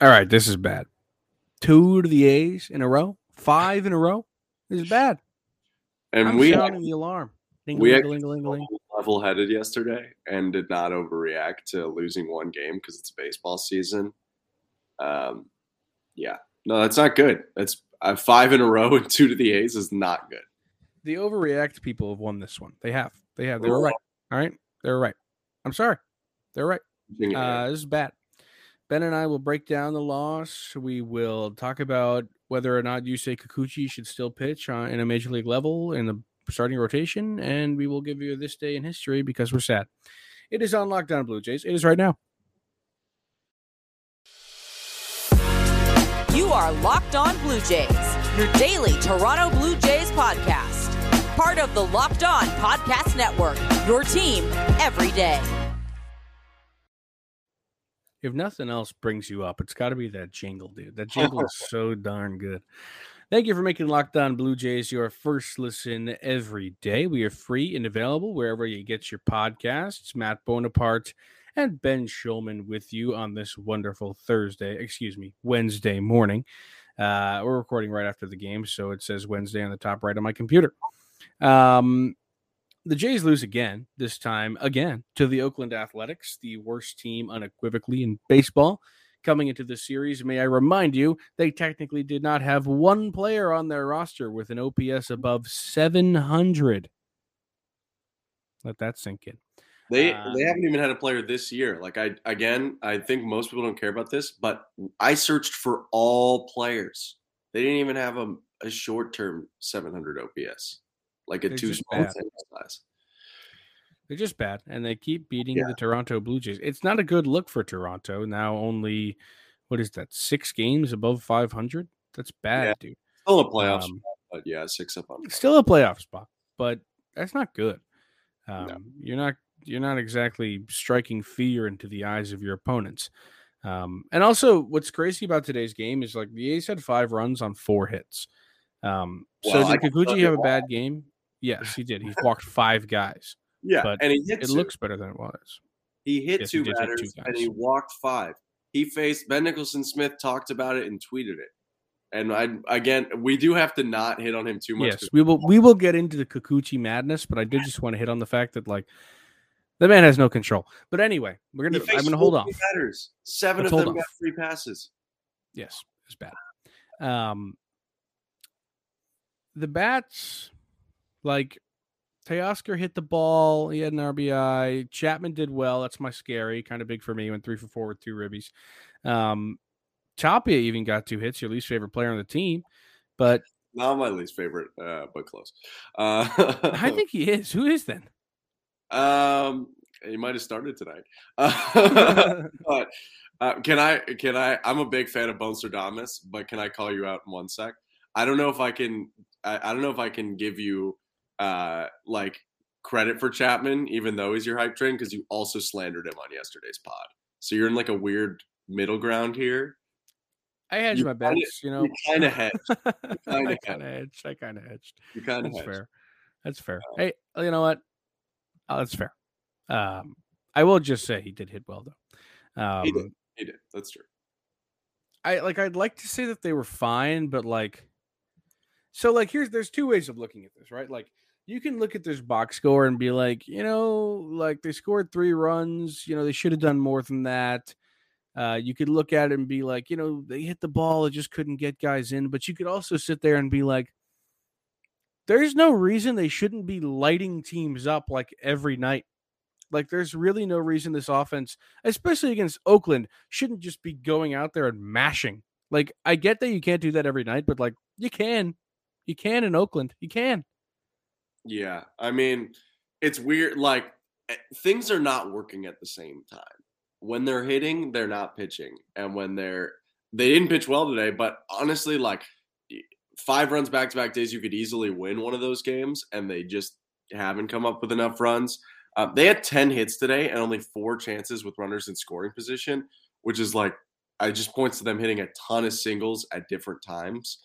All right, this is bad. Two to the A's in a row, five in a row. This is bad. And I'm we sounding the alarm. Ding, we ding, ding, ding, ding, ding. level headed yesterday and did not overreact to losing one game because it's baseball season. Um, yeah, no, that's not good. That's uh, five in a row and two to the A's is not good. The overreact people have won this one. They have. They have. They were right. All right. They were right. I'm sorry. They're right. Uh, this is bad. Ben and I will break down the loss. We will talk about whether or not Yusei Kikuchi should still pitch on, in a major league level in the starting rotation, and we will give you this day in history because we're sad. It is on Locked On Blue Jays. It is right now. You are Locked On Blue Jays, your daily Toronto Blue Jays podcast. Part of the Locked On Podcast Network, your team every day. If nothing else brings you up, it's got to be that jingle, dude. That jingle is so darn good. Thank you for making Locked On Blue Jays your first listen every day. We are free and available wherever you get your podcasts. Matt Bonaparte and Ben Schulman with you on this wonderful Thursday, excuse me, Wednesday morning. Uh, we're recording right after the game, so it says Wednesday on the top right of my computer. Um, the Jays lose again, this time again to the Oakland Athletics, the worst team unequivocally in baseball. Coming into the series, may I remind you, they technically did not have one player on their roster with an OPS above 700. Let that sink in. They Uh, they haven't even had a player this year. Like I again, I think most people don't care about this, but I searched for all players. They didn't even have a, a short term 700 OPS, like a They're too small size. They're just bad, and they keep beating Yeah. the Toronto Blue Jays. It's not a good look for Toronto. Now, only what is that? Six games above 500. That's bad, Yeah. dude. Still a playoff, Um, spot, but yeah, six up on. still a playoff spot, but that's not good. Um, No. You're not you're not exactly striking fear into the eyes of your opponents. Um, and also, what's crazy about today's game is like the A's had five runs on four hits. Um, Well, so did Kikuchi have a bad game? Yes, he did. He walked five guys. Yeah, but and he hit It two. looks better than it was. He hit Yes, he two hit two batters and he walked five. He faced Ben Nicholson Smith talked about it and tweeted it. And I again, we do have to not hit on him too much. Yes, we will. We will get into the Kikuchi madness, but I did just want to hit on the fact that like the man has no control. But anyway, we're gonna. I'm gonna hold off. 14 Batters. 7 Let's of them got off. free passes. Yes, it's bad. Um, the bats, like Teoscar hit the ball. He had an RBI. Chapman did well. That's my scary. Kind of big for me. Went three for four with two ribbies. Um, Tapia even got two hits. Your least favorite player on the team, but Not my least favorite, uh, but close. Uh, I think he is. Who is then? um, he might have started tonight. But uh, can I? Can I? I'm a big fan of Bones Damas, but can I call you out in one sec? I don't know if I can. I, I don't know if I can give you uh like credit for Chapman, even though he's your hype train, because you also slandered him on yesterday's pod. So you're in like a weird middle ground here. I hedged You my kinda- You know, You kind of hedged. Kind of hedged. I kind of hedged. You kind of That's hedged. fair. That's fair. Hey, you know what? Oh, that's fair. Um, I will just say he did hit well though. Um, He did. He did. That's true. I like. I'd like to say that they were fine, but like, so like here's there's two ways of looking at this, right? Like you can look at this box score and be like, you know, like they scored three runs. You know, they should have done more than that. Uh, you could look at it and be like, you know, they hit the ball, it just couldn't get guys in. But you could also sit there and be like, there's no reason they shouldn't be lighting teams up like every night. Like, there's really no reason this offense, especially against Oakland, shouldn't just be going out there and mashing. Like, I get that you can't do that every night, but like, you can. You can in Oakland. You can. Yeah, I mean, it's weird. Like eh, things are not working at the same time. When they're hitting, they're not pitching, and when they're they didn't pitch well today. But honestly, like five runs back to back days, you could easily win one of those games, and they just haven't come up with enough runs. Uh, they had ten hits today and only four chances with runners in scoring position, which is like I just points to them hitting a ton of singles at different times.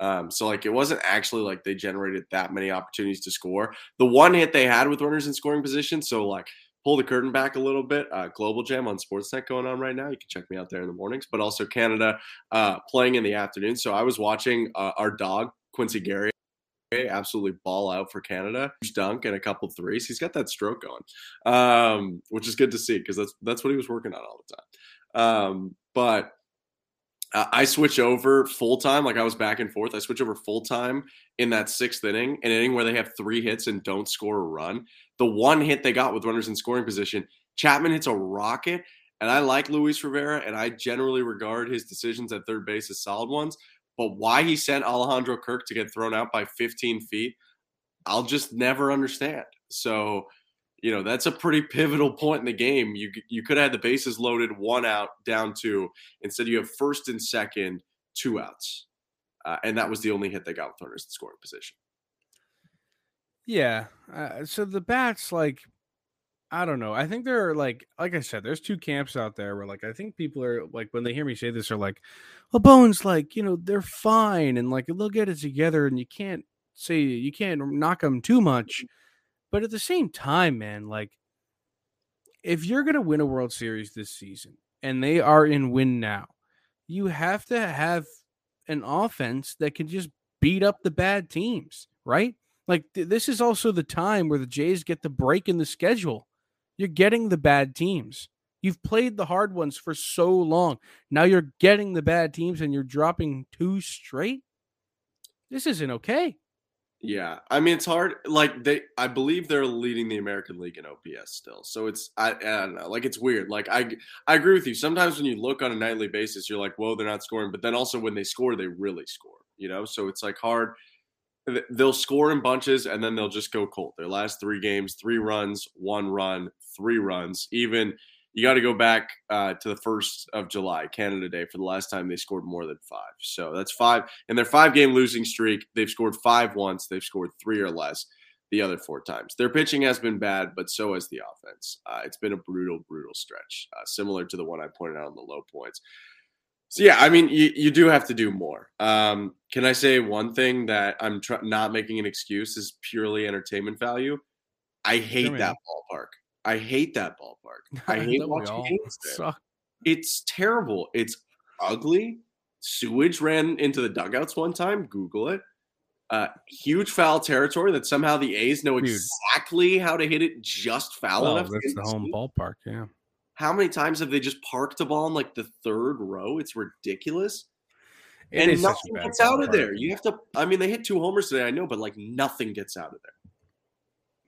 Um, so like it wasn't actually like they generated that many opportunities to score. The one hit they had with runners in scoring position, so like pull the curtain back a little bit, uh, Global Jam on Sportsnet going on right now. You can check me out there in the mornings, but also Canada uh, playing in the afternoon. So I was watching uh, our dog Quincy Guerrier absolutely ball out for Canada. Dunk and a couple threes. He's got that stroke going, um, which is good to see because that's that's what he was working on all the time. Um, but uh, I switch over full time, like I was back and forth. I switch over full time in that sixth inning, an inning where they have three hits and don't score a run. The one hit they got with runners in scoring position, Chapman hits a rocket. And I like Luis Rivera, and I generally regard his decisions at third base as solid ones. But why he sent Alejandro Kirk to get thrown out by 15 feet, I'll just never understand. So, you know, that's a pretty pivotal point in the game. You you could have had the bases loaded, one out, down two. Instead, you have first and second, two outs, uh, and that was the only hit they got with runners in scoring position. Yeah. Uh, so the bats, like, I don't know. I think there are like, like I said, there's two camps out there where, like, I think people are like, when they hear me say this, are like, well, Bones, like, you know, they're fine and like they'll get it together, and you can't say you can't knock them too much. But at the same time, man, like, if you're gonna win a World Series this season, and they are in win now, you have to have an offense that can just beat up the bad teams, right? Like th- this is also the time where the Jays get the break in the schedule. You're getting the bad teams. You've played the hard ones for so long. Now you're getting the bad teams and you're dropping two straight. This isn't okay. Yeah, I mean it's hard. Like they, I believe they're leading the American League in OPS still. So it's I, I don't know. Like it's weird. Like I I agree with you. Sometimes when you look on a nightly basis, you're like, whoa, they're not scoring. But then also when they score, they really score. You know, so it's like hard. They'll score in bunches and then they'll just go cold. Their last three games, three runs, one run, three runs. Even you got to go back uh, to the first of July, Canada Day, for the last time they scored more than five. So that's five. In their five game losing streak, they've scored five once. They've scored three or less the other four times. Their pitching has been bad, but so has the offense. Uh, it's been a brutal, brutal stretch, uh, similar to the one I pointed out in the low points. So yeah, I mean, you, you do have to do more. Um, can I say one thing that I'm tr- not making an excuse is purely entertainment value? I hate that ballpark. I hate that ballpark. I hate watching games there. It's terrible. It's ugly. Sewage ran into the dugouts one time. Google it. Uh, huge foul territory that somehow the A's know Dude. exactly how to hit it just foul well, enough. That's the home ballpark. Yeah. How many times have they just parked the ball in like the third row? It's ridiculous. It and nothing gets out of there. You have to. I mean, they hit two homers today. I know, but like nothing gets out of there.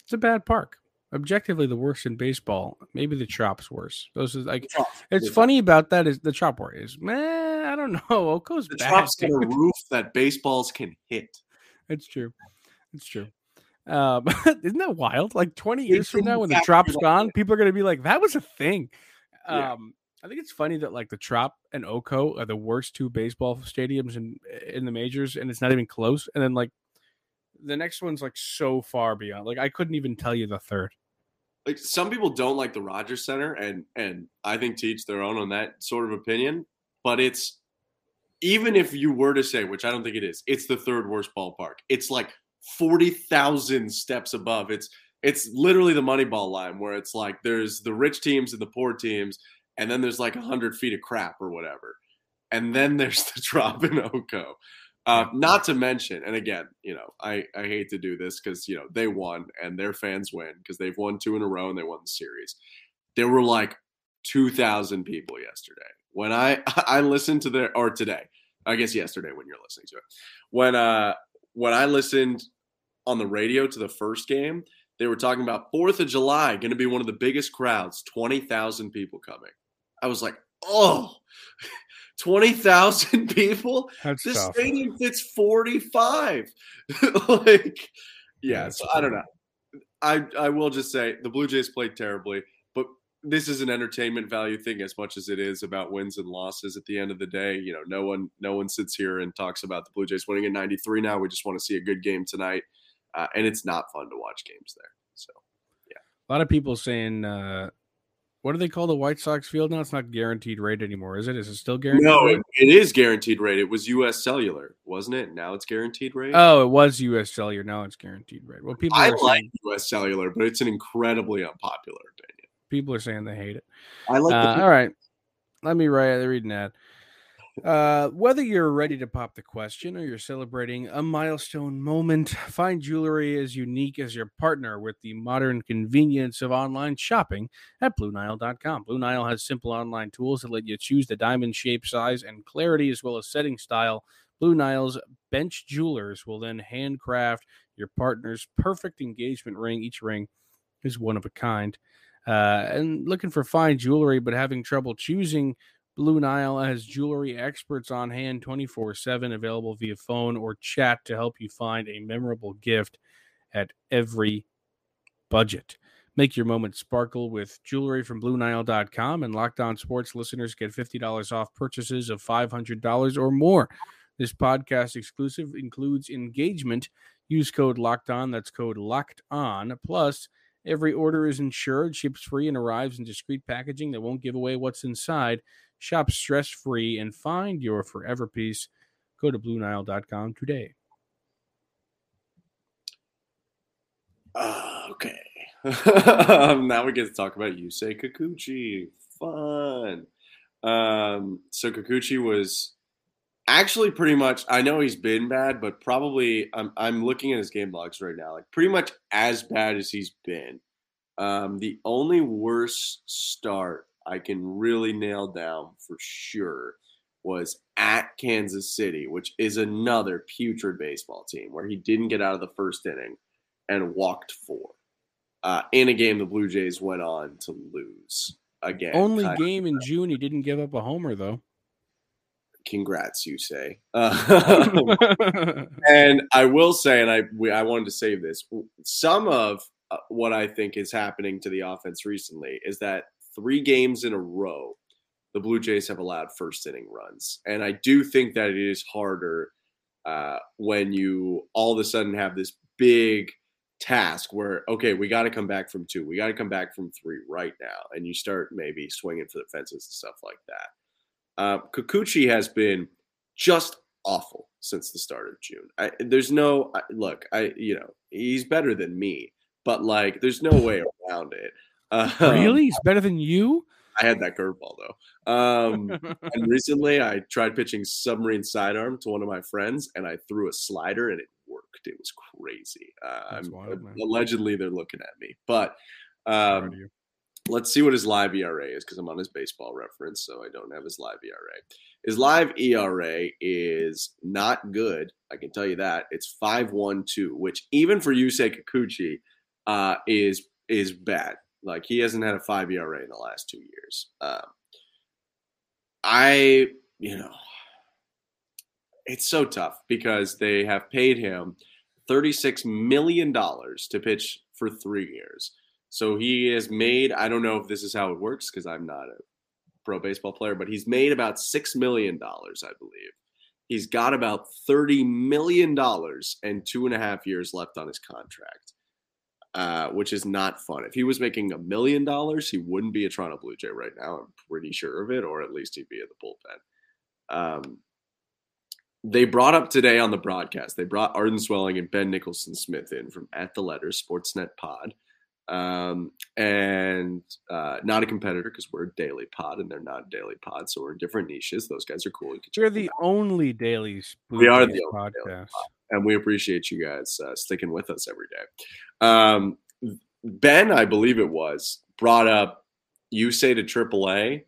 It's a bad park objectively the worst in baseball. Maybe the Trop's worse. Those is like it's funny about that is the Trop war is man. I don't know. Oko's the bad. Trop's got a roof that baseballs can hit. It's true. It's true. Um, isn't that wild? Like 20 years from now, when the Trop's gone, people are going to be like, that was a thing. Yeah. Um, I think it's funny that like the Trop and Oko are the worst two baseball stadiums in in the majors, and it's not even close. And then like the next one's like so far beyond. Like I couldn't even tell you the third like some people don't like the Rogers Center, and and I think teach their own on that sort of opinion. But it's even if you were to say, which I don't think it is, it's the third worst ballpark. It's like forty thousand steps above. It's it's literally the Moneyball line where it's like there's the rich teams and the poor teams, and then there's like hundred feet of crap or whatever, and then there's the Trop in Oko. Uh, not to mention, and again, you know, I, I hate to do this because you know they won and their fans win because they've won two in a row and they won the series. There were like two thousand people yesterday when I I listened to their or today, I guess yesterday when you're listening to it. When uh when I listened on the radio to the first game, they were talking about Fourth of July going to be one of the biggest crowds, twenty thousand people coming. I was like, oh. 20,000 people. That's this tough. stadium fits 45. like, yeah, so I don't know. I, I will just say the Blue Jays played terribly, but this is an entertainment value thing as much as it is about wins and losses at the end of the day. You know, no one no one sits here and talks about the Blue Jays winning in 93 now. We just want to see a good game tonight. Uh, and it's not fun to watch games there. So, yeah. A lot of people saying uh, what do they call the White Sox field now? It's not guaranteed rate anymore, is it? Is it still guaranteed? No, rate? it is guaranteed rate. It was U.S. Cellular, wasn't it? Now it's guaranteed rate. Oh, it was U.S. Cellular. Now it's guaranteed rate. Well, people. I like saying... U.S. Cellular, but it's an incredibly unpopular opinion. People are saying they hate it. I like. Uh, the, all right. Let me write read an ad. Uh, whether you're ready to pop the question or you're celebrating a milestone moment, find jewelry as unique as your partner with the modern convenience of online shopping at BlueNile.com. Blue Nile has simple online tools that let you choose the diamond shape, size, and clarity, as well as setting style. Blue Nile's bench jewelers will then handcraft your partner's perfect engagement ring. Each ring is one of a kind. Uh, and looking for fine jewelry, but having trouble choosing Blue Nile has jewelry experts on hand 24 7, available via phone or chat to help you find a memorable gift at every budget. Make your moment sparkle with jewelry from BlueNile.com, and Locked On Sports listeners get $50 off purchases of $500 or more. This podcast exclusive includes engagement. Use code Locked On. That's code Locked On. Plus, every order is insured, ships free, and arrives in discreet packaging that won't give away what's inside. Shop stress free and find your forever piece. Go to BlueNile.com today. Uh, okay. now we get to talk about Yusei Kikuchi. Fun. Um, so Kikuchi was actually pretty much. I know he's been bad, but probably I'm I'm looking at his game logs right now. Like pretty much as bad as he's been. Um, the only worst start I can really nail down for sure was at Kansas City, which is another putrid baseball team where he didn't get out of the first inning and walked four. Uh, in a game the Blue Jays went on to lose again. Only game in June he didn't give up a homer though. Congrats, Yusei. Uh, and I will say, and I we, I wanted to save this. Some of uh, what I think is happening to the offense recently is that three games in a row, the Blue Jays have allowed first inning runs, and I do think that it is harder uh, when you all of a sudden have this big task where okay, we got to come back from two, we got to come back from three right now, and you start maybe swinging for the fences and stuff like that. Uh, Kikuchi has been just awful since the start of June. I, there's no I, look. I you know he's better than me, but like there's no way around it. Uh, really? He's better than you? I had that curveball though. Um, and recently, I tried pitching submarine sidearm to one of my friends, and I threw a slider, and it worked. It was crazy. Uh, wild, allegedly, they're looking at me, but. Um, let's see what his live ERA is because I'm on his baseball reference, so I don't have his live ERA. His live ERA is not good. I can tell you that. It's 5.12, which even for Yusei Kikuchi uh, is is bad. Like he hasn't had a five ERA in the last two years. Um, I, you know, it's so tough because they have paid him $36 million to pitch for three years. So he has made, I don't know if this is how it works because I'm not a pro baseball player, but he's made about $6 million, I believe. He's got about $30 million and two and a half years left on his contract, uh, which is not fun. If he was making a million dollars, he wouldn't be a Toronto Blue Jay right now. I'm pretty sure of it, or at least he'd be in the bullpen. Um, they brought up today on the broadcast, they brought Arden Zwelling and Ben Nicholson Smith in from At the Letters Sportsnet Pod. Um, and uh, not a competitor because we're a daily pod and they're not a daily pod. So we're in different niches. Those guys are cool. You We're the only daily Blue We are the podcast. And we appreciate you guys uh, sticking with us every day. Um, ben, I believe it was, brought up Yusei to AAA.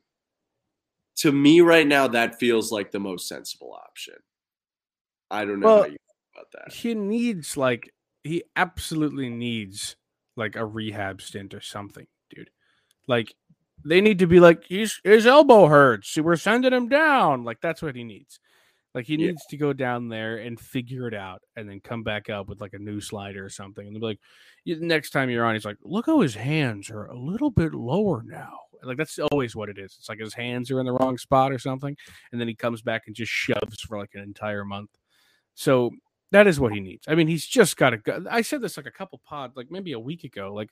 To me, right now, that feels like the most sensible option. I don't know Well, how you about that. He needs like he absolutely needs like a rehab stint or something, dude. Like they need to be like he's his elbow hurts, we're sending him down. Like that's what he needs. Like he Yeah. needs to go down there and figure it out, and then come back up with like a new slider or something, and they'll be like, next time you're on, he's like, look how his hands are a little bit lower now. Like that's always what it is. It's like his hands are in the wrong spot or something, and then he comes back and just shoves for like an entire month. So that is what he needs. I mean, he's just got to go. I said this like a couple pod, like maybe a week ago. Like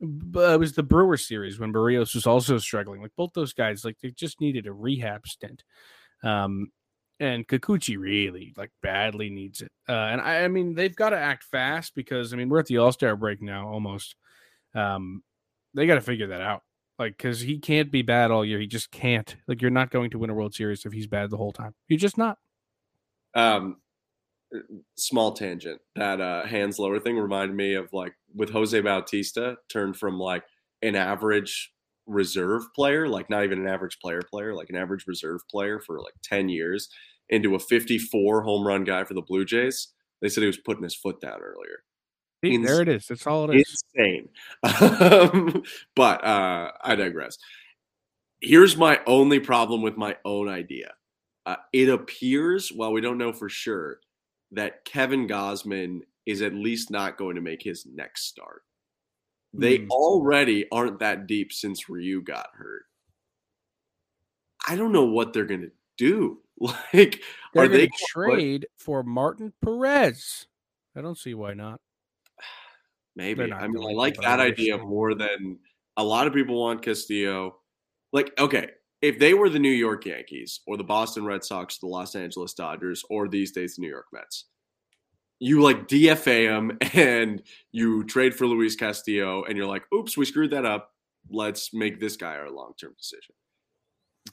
it was the Brewer series when Berrios was also struggling. Like both those guys, like they just needed a rehab stint. Um, and Kikuchi really like badly needs it. Uh, and I, I mean, they've got to act fast because I mean we're at the All Star break now almost. Um, they got to figure that out. Like, because he can't be bad all year. He just can't. Like, you're not going to win a World Series if he's bad the whole time. You're just not. Um, small tangent. That uh, hands lower thing reminded me of like with Jose Bautista turned from like an average reserve player, like not even an average player player, like an average reserve player for like 10 years into a 54 home run guy for the Blue Jays. They said he was putting his foot down earlier. See, Ins- there it is. That's all it is. Insane. Um, but uh, I digress. Here's my only problem with my own idea. Uh, it appears, while we don't know for sure, that Kevin Gausman is at least not going to make his next start. They Hmm. already aren't that deep since Ryu got hurt. I don't know what they're going to do. Like, They're are they trade for Martin Perez. I don't see why not. Maybe. not I mean, I like that idea they more than a lot of people want Castillo. Like, okay, if they were the New York Yankees or the Boston Red Sox, the Los Angeles Dodgers, or these days the New York Mets, you like DFA him and you trade for Luis Castillo, and you're like, oops, we screwed that up. Let's make this guy our long term decision.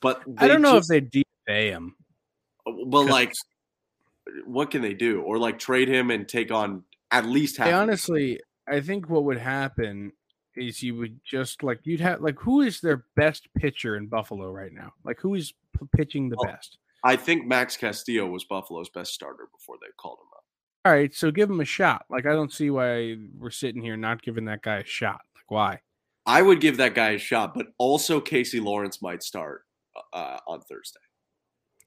But I don't know just, if they DFA him. Uh, but like, what can they do? Or like trade him and take on at least half. Honestly, I think what would happen is you would just like you'd have like who is their best pitcher in Buffalo right now? Like who is p- pitching the Well, best? I think Max Castillo was Buffalo's best starter before they called him. All right, so give him a shot. Like I don't see why we're sitting here not giving that guy a shot. Like why? I would give that guy a shot, but also Casey Lawrence might start uh, on Thursday.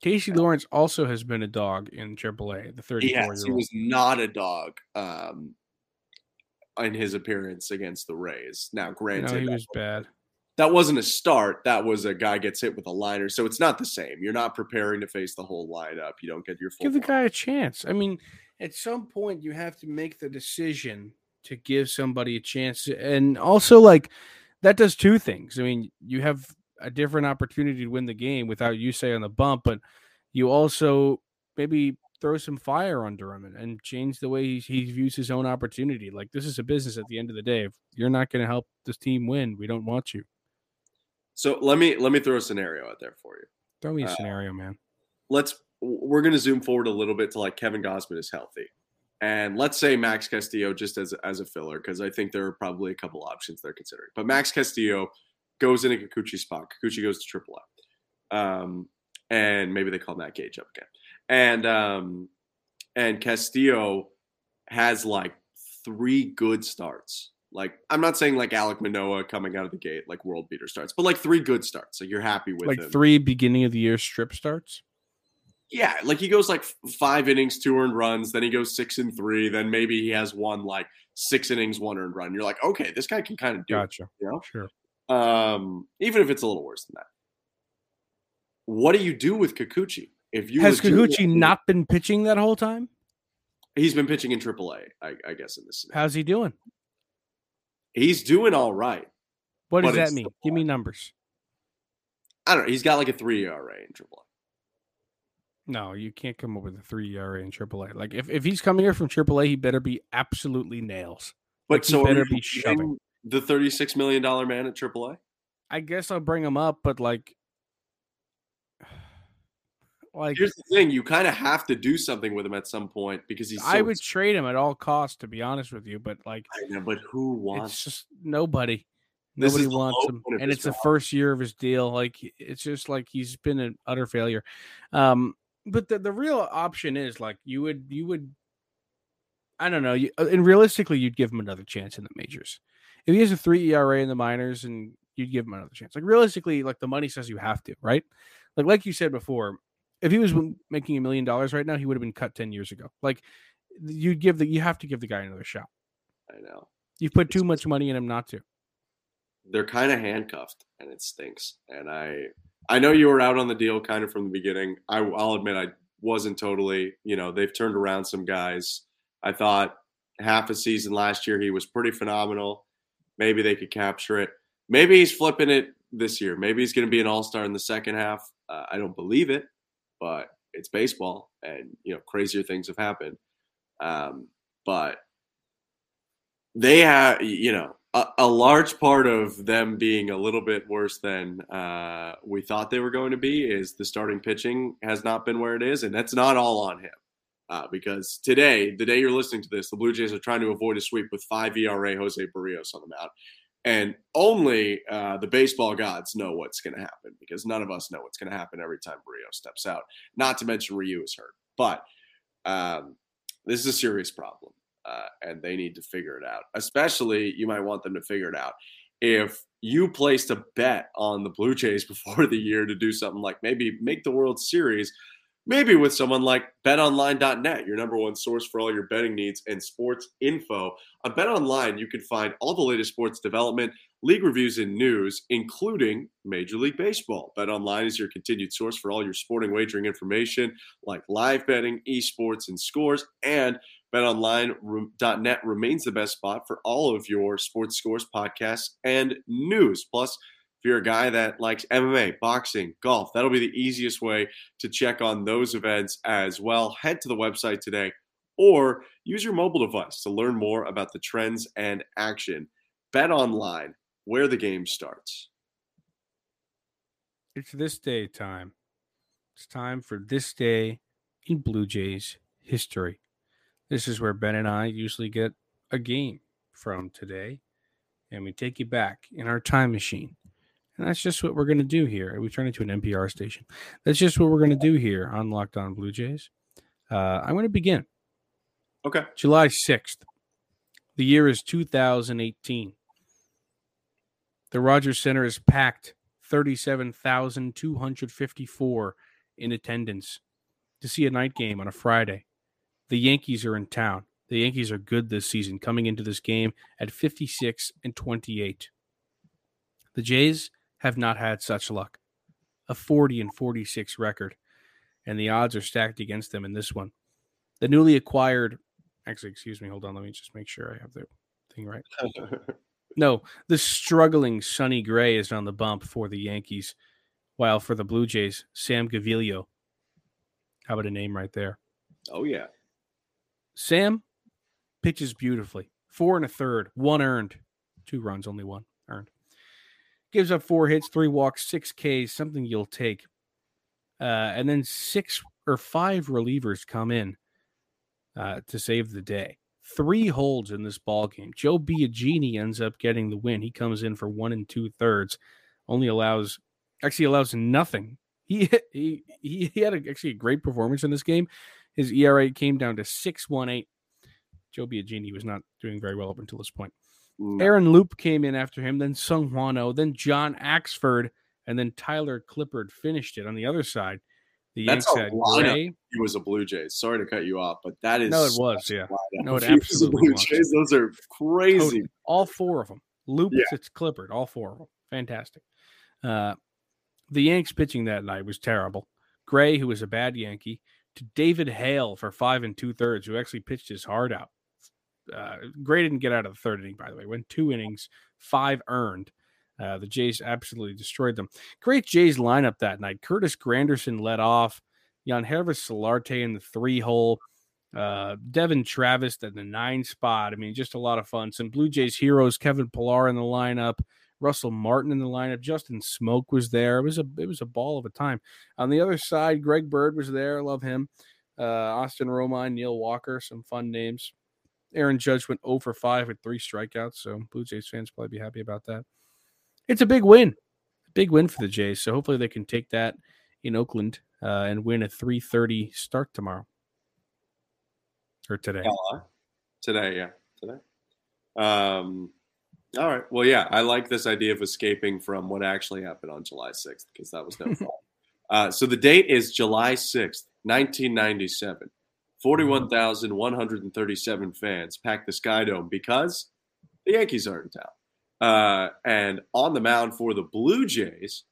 Casey Lawrence also has been a dog in AAA. The 34 He year has. He old. was not a dog um, in his appearance against the Rays. Now, granted, No, he that, was bad. that wasn't a start. That was a guy gets hit with a liner, so it's not the same. You're not preparing to face the whole lineup. You don't get your full. Give the line. guy a chance. I mean, at some point you have to make the decision to give somebody a chance. And also like that does two things. I mean, you have a different opportunity to win the game without Yusei on the bump, but you also maybe throw some fire under him and, and change the way he, he views his own opportunity. Like this is a business at the end of the day. If you're not going to help this team win, we don't want you. So let me let me throw a scenario out there for you. Throw me a Uh, scenario, man. let's we're going to zoom forward a little bit to like Kevin Gausman is healthy. And let's say Max Castillo just as as a filler because I think there are probably a couple options they're considering. But Max Castillo goes in a Kikuchi spot. Kikuchi goes to AAA. Um, and maybe they call Matt Gage up again. And um, and Castillo has like three good starts. Like I'm not saying like Alek Manoah coming out of the gate like world beater starts, but like three good starts. Like you're happy with Like him. three beginning of the year strip starts. Yeah, like he goes like five innings, two earned runs, then he goes six and three, then maybe he has one like six innings, one earned run. You're like, okay, this guy can kind of do Gotcha. you know? Sure. Um, even if it's a little worse than that. What do you do with Kikuchi? If you Has Kikuchi not been pitching that whole time? He's been pitching in AAA, I, I guess in this. Scenario. How's he doing? He's doing all right. What does that mean? Give me numbers. I don't know. He's got like a three ERA in AAA. No, you can't come up with a three ERA in AAA. Like if, if he's coming here from AAA, he better be absolutely nails. But Like, he so better be shoving. the thirty-six million dollar man at AAA. I guess I'll bring him up, but like, like Here's the thing: you kind of have to do something with him at some point because he's. So I would trade him at all costs, to be honest with you. But like, I know, but who wants? it's just nobody. This Nobody wants him, and it's the first year of his deal. Like it's just like he's been an utter failure. Um, but the the real option is like you would you would, I don't know. You, uh, and realistically, you'd give him another chance in the majors. If he has a three ERA in the minors, and you'd give him another chance. Like realistically, like the money says you have to, right? Like like you said before, if he was making a million dollars right now, he would have been cut ten years ago. Like you'd give the you have to give the guy another shot. I know You've put too much money in him not to. they're kind of handcuffed, and it stinks. And I, I know you were out on the deal kind of from the beginning. I, I'll admit I wasn't totally. You know, they've turned around some guys. I thought half a season last year he was pretty phenomenal. Maybe they could capture it. Maybe he's flipping it this year. Maybe he's going to be an all star in the second half. Uh, I don't believe it, but it's baseball, and you know crazier things have happened. Um, but they have, you know, a, large part of them being a little bit worse than uh, we thought they were going to be is the starting pitching has not been where it is, and that's not all on him. Uh, because today, the day you're listening to this, the Blue Jays are trying to avoid a sweep with five ERA Jose Berrios on the mound. And only uh, the baseball gods know what's going to happen because none of us know what's going to happen every time Berrios steps out. Not to mention Ryu is hurt. But um, this is a serious problem uh, and they need to figure it out. Especially, you might want them to figure it out if you placed a bet on the Blue Jays before the year to do something like maybe make the World Series, maybe with someone like betonline.net, your number one source for all your betting needs and sports info. On betonline, you can find all the latest sports development, league reviews, and news, including Major League Baseball. BetOnline is your continued source for all your sporting wagering information like live betting, esports, and scores. And BetOnline.net remains the best spot for all of your sports scores, podcasts, and news. Plus, if you're a guy that likes MMA, boxing, golf, that'll be the easiest way to check on those events as well. Head to the website today or use your mobile device to learn more about the trends and action. Bet online, where the game starts. It's this day time. It's time for this day in Blue Jays history. This is where Ben and I usually get a game from today, and we take you back in our time machine. And that's just what we're going to do here. We turn into an NPR station. That's just what we're going to do here on Locked On Blue Jays. Uh, I'm going to begin. Okay. July 6th. The year is 2018. The Rogers Center is packed, 37,254 in attendance to see a night game on a Friday the Yankees are in town. The Yankees are good this season, coming into this game at 56 and 28. The Jays have not had such luck. A 40 and 46 record, and the odds are stacked against them in this one. The newly acquired, actually, excuse me, hold on, let me just make sure I have the thing right. no, the struggling Sonny Gray is on the bump for the Yankees, while for the Blue Jays, Sam Gaviglio. How about a name right there? Oh, yeah. Sam pitches beautifully. Four and a third, one earned, two runs, only one earned. Gives up four hits, three walks, six Ks, something you'll take. Uh, and then six or five relievers come in uh, to save the day. Three holds in this ball game. Joe Biagini ends up getting the win. He comes in for one and two thirds, only allows actually allows nothing. He he he, had a, actually a great performance in this game. His ERA came down to 6.18. Joe Biagini was not doing very well up until this point. No. Aaron Loup came in after him, then Sung Hwano, then John Axford, and then Tyler Clippard finished it on the other side. The That's Yanks had Gray. He was a Blue Jays. Sorry to cut you off, but that is no, it was yeah. No, it absolutely Blue was. Jays. Those are crazy. Totally. All four of them. Loup, yeah. it's Clippard. All four of them. Fantastic. Uh, the Yanks pitching that night was terrible. Gray, who was a bad Yankee, to David Hale for five and two thirds, who actually pitched his heart out. Uh, Gray didn't get out of the third inning, by the way. Went two innings, five earned. Uh, the Jays absolutely destroyed them. Great Jays lineup that night. Curtis Granderson led off. Jan Yangervis Solarte in the three hole. Uh, Devon Travis at the nine spot. I mean, just a lot of fun. Some Blue Jays heroes. Kevin Pillar in the lineup. Russell Martin in the lineup. Justin Smoak was there. It was a it was a ball of a time. On the other side, Greg Bird was there. Love him. Uh, Austin Romine, Neil Walker, some fun names. Aaron Judge went 0 for 5 with three strikeouts, so Blue Jays fans probably be happy about that. It's a big win, big win for the Jays. So hopefully they can take that in Oakland uh, and win a 3:30 start tomorrow or today. today, yeah, today. Um, all right. Well, yeah, I like this idea of escaping from what actually happened on July 6th because that was no fun. Uh, so the date is July 6th, 1997. 41,137 fans packed the Sky Dome because the Yankees are in town. Uh, and on the mound for the Blue Jays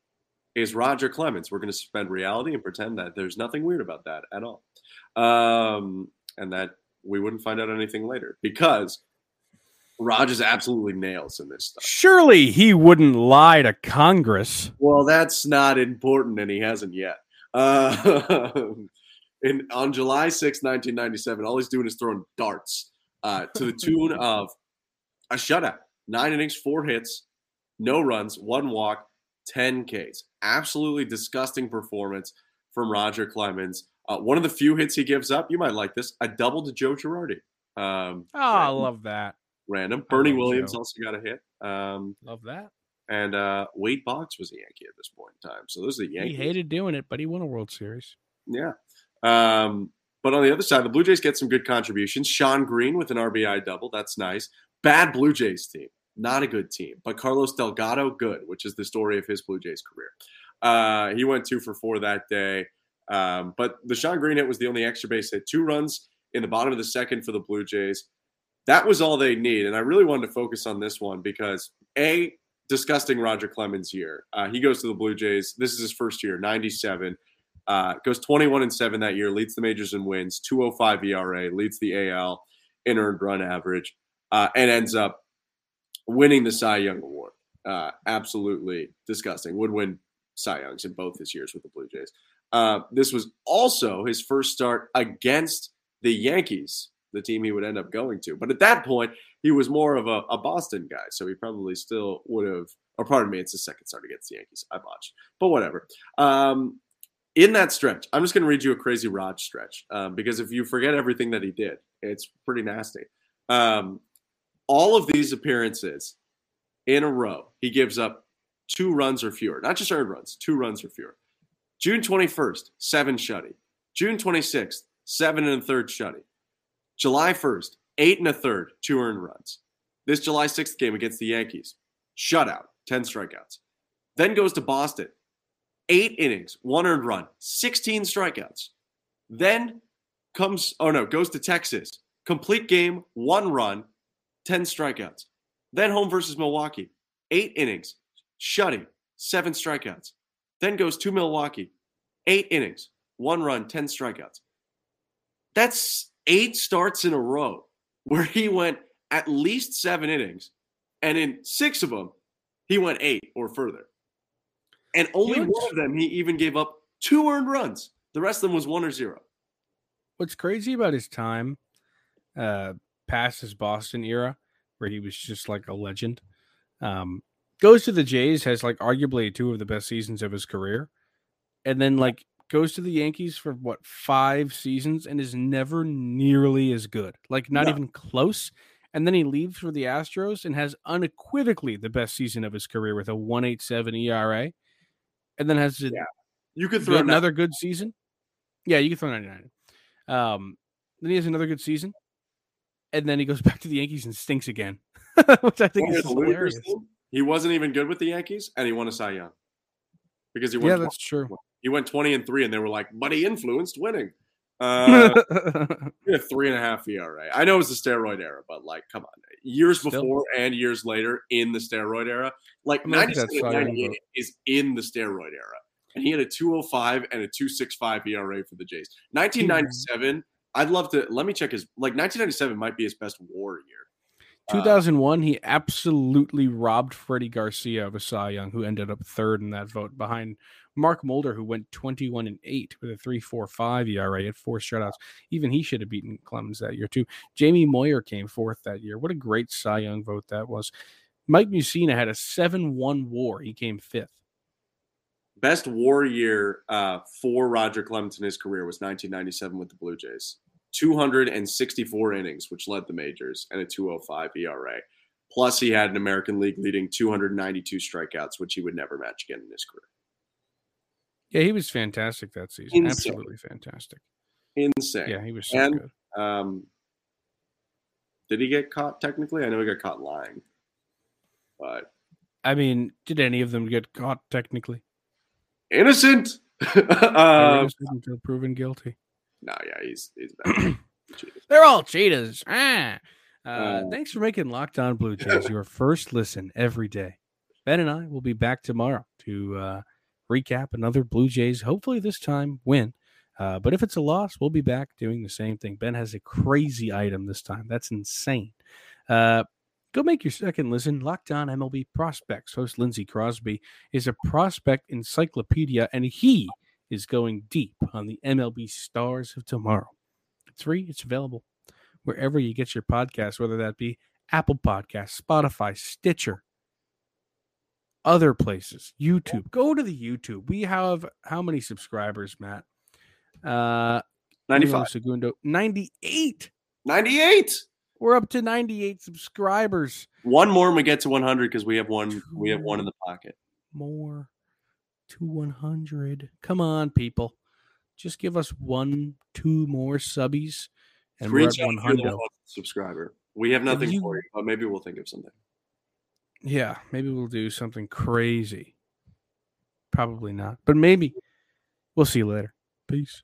is Roger Clemens. We're going to suspend reality and pretend that there's nothing weird about that at all. Um, and that we wouldn't find out anything later because Rogers absolutely nails in this stuff. Surely he wouldn't lie to Congress. Well, that's not important, and he hasn't yet. Uh, in on July 6, 1997, all he's doing is throwing darts uh, to the tune of a shutout. nine innings, four hits, no runs, one walk, 10 Ks. Absolutely disgusting performance from Roger Clemens. Uh, one of the few hits he gives up, you might like this, a double to Joe Girardi. Um, oh, I love that. Random. Bernie Williams Joe. also got a hit. Um, love that. And uh, Wade Boggs was a Yankee at this point in time. So those are the Yankees. He hated doing it, but he won a World Series. Yeah. Um, but on the other side, the Blue Jays get some good contributions. Shawn Green with an RBI double. That's nice. Bad Blue Jays team. Not a good team. But Carlos Delgado, good, which is the story of his Blue Jays career. Uh, he went two for four that day. Um, but the Shawn Green hit was the only extra base hit. Two runs in the bottom of the second for the Blue Jays. That was all they need. And I really wanted to focus on this one because, A, disgusting Roger Clemens year. Uh, he goes to the Blue Jays. This is his first year, 97. Uh, goes 21 and 7 that year, leads the majors in wins, 205 ERA, leads the AL in earned run average, uh, and ends up winning the Cy Young Award. Uh, absolutely disgusting. Would win Cy Youngs in both his years with the Blue Jays. Uh, this was also his first start against the Yankees, the team he would end up going to. But at that point, he was more of a, a Boston guy, so he probably still would have. Or pardon me, it's his second start against the Yankees. I botched, but whatever. Um, in that stretch, I'm just going to read you a crazy Rod stretch um, because if you forget everything that he did, it's pretty nasty. Um, all of these appearances in a row, he gives up two runs or fewer, not just earned runs, two runs or fewer. June 21st, seven shutty. June 26th, seven and a third shutty. July 1st, eight and a third, two earned runs. This July 6th game against the Yankees, shutout, 10 strikeouts. Then goes to Boston, eight innings, one earned run, 16 strikeouts. Then comes, oh no, goes to Texas, complete game, one run, 10 strikeouts. Then home versus Milwaukee, eight innings, shutting, seven strikeouts. Then goes to Milwaukee, eight innings, one run, 10 strikeouts. That's eight starts in a row where he went at least seven innings. And in six of them, he went eight or further. And only one of them, he even gave up two earned runs. The rest of them was one or zero. What's crazy about his time uh, past his Boston era, where he was just like a legend, um, goes to the Jays, has like arguably two of the best seasons of his career, and then like goes to the Yankees for what five seasons and is never nearly as good, like not no. even close. And then he leaves for the Astros and has unequivocally the best season of his career with a 187 ERA and then has a, yeah. You could throw another good season. Yeah, you can throw 99. Um, then he has another good season, and then he goes back to the Yankees and stinks again, which I think is hilarious. He wasn't even good with the Yankees, and he won a Cy Young because he won. Yeah, 20. that's true. He went twenty and three, and they were like, "But he influenced winning." Uh, a three and a half ERA. I know it was the steroid era, but like, come on, years Still. before and years later in the steroid era, like 97 98 is in the steroid era. And he had a 205 and a 265 ERA for the Jays. 1997, I'd love to let me check his like 1997 might be his best war year. 2001, uh, he absolutely robbed Freddie Garcia of a Cy Young, who ended up third in that vote behind Mark Mulder, who went 21 and 8 with a 3.45 ERA at four shutouts. Even he should have beaten Clemens that year, too. Jamie Moyer came fourth that year. What a great Cy Young vote that was. Mike Mussina had a 7 1 war. He came fifth. Best war year uh, for Roger Clemens in his career was 1997 with the Blue Jays. 264 innings, which led the majors, and a 205 ERA. Plus, he had an American League leading 292 strikeouts, which he would never match again in his career. Yeah, he was fantastic that season. Insane. Absolutely fantastic. Insane. Yeah, he was so and, good. Um, did he get caught technically? I know he got caught lying. But I mean, did any of them get caught technically? Innocent. um, until proven guilty. No, yeah, he's he's They're all cheaters. Ah. Uh, uh, thanks for making Locked On Blue Jays your first listen every day. Ben and I will be back tomorrow to uh, recap another Blue Jays, hopefully this time win. Uh, but if it's a loss, we'll be back doing the same thing. Ben has a crazy item this time. That's insane. Uh, go make your second listen. Locked on MLB Prospects. Host Lindsey Crosby is a prospect encyclopedia, and he is going deep on the MLB stars of tomorrow. It's free, it's available wherever you get your podcast, whether that be Apple Podcasts, Spotify, Stitcher, other places, YouTube. Go to the YouTube. We have how many subscribers, Matt? Uh, 95. Segundo, 98. 98. We're up to 98 subscribers. One more and we get to 100 because we have one. We have one in the pocket. More to 100. Come on, people. Just give us one, two more subbies, and we're at Screenshot if you're the 100. subscriber. We have nothing you- for you, but maybe we'll think of something. Yeah, maybe we'll do something crazy. Probably not, but maybe. We'll see you later. Peace.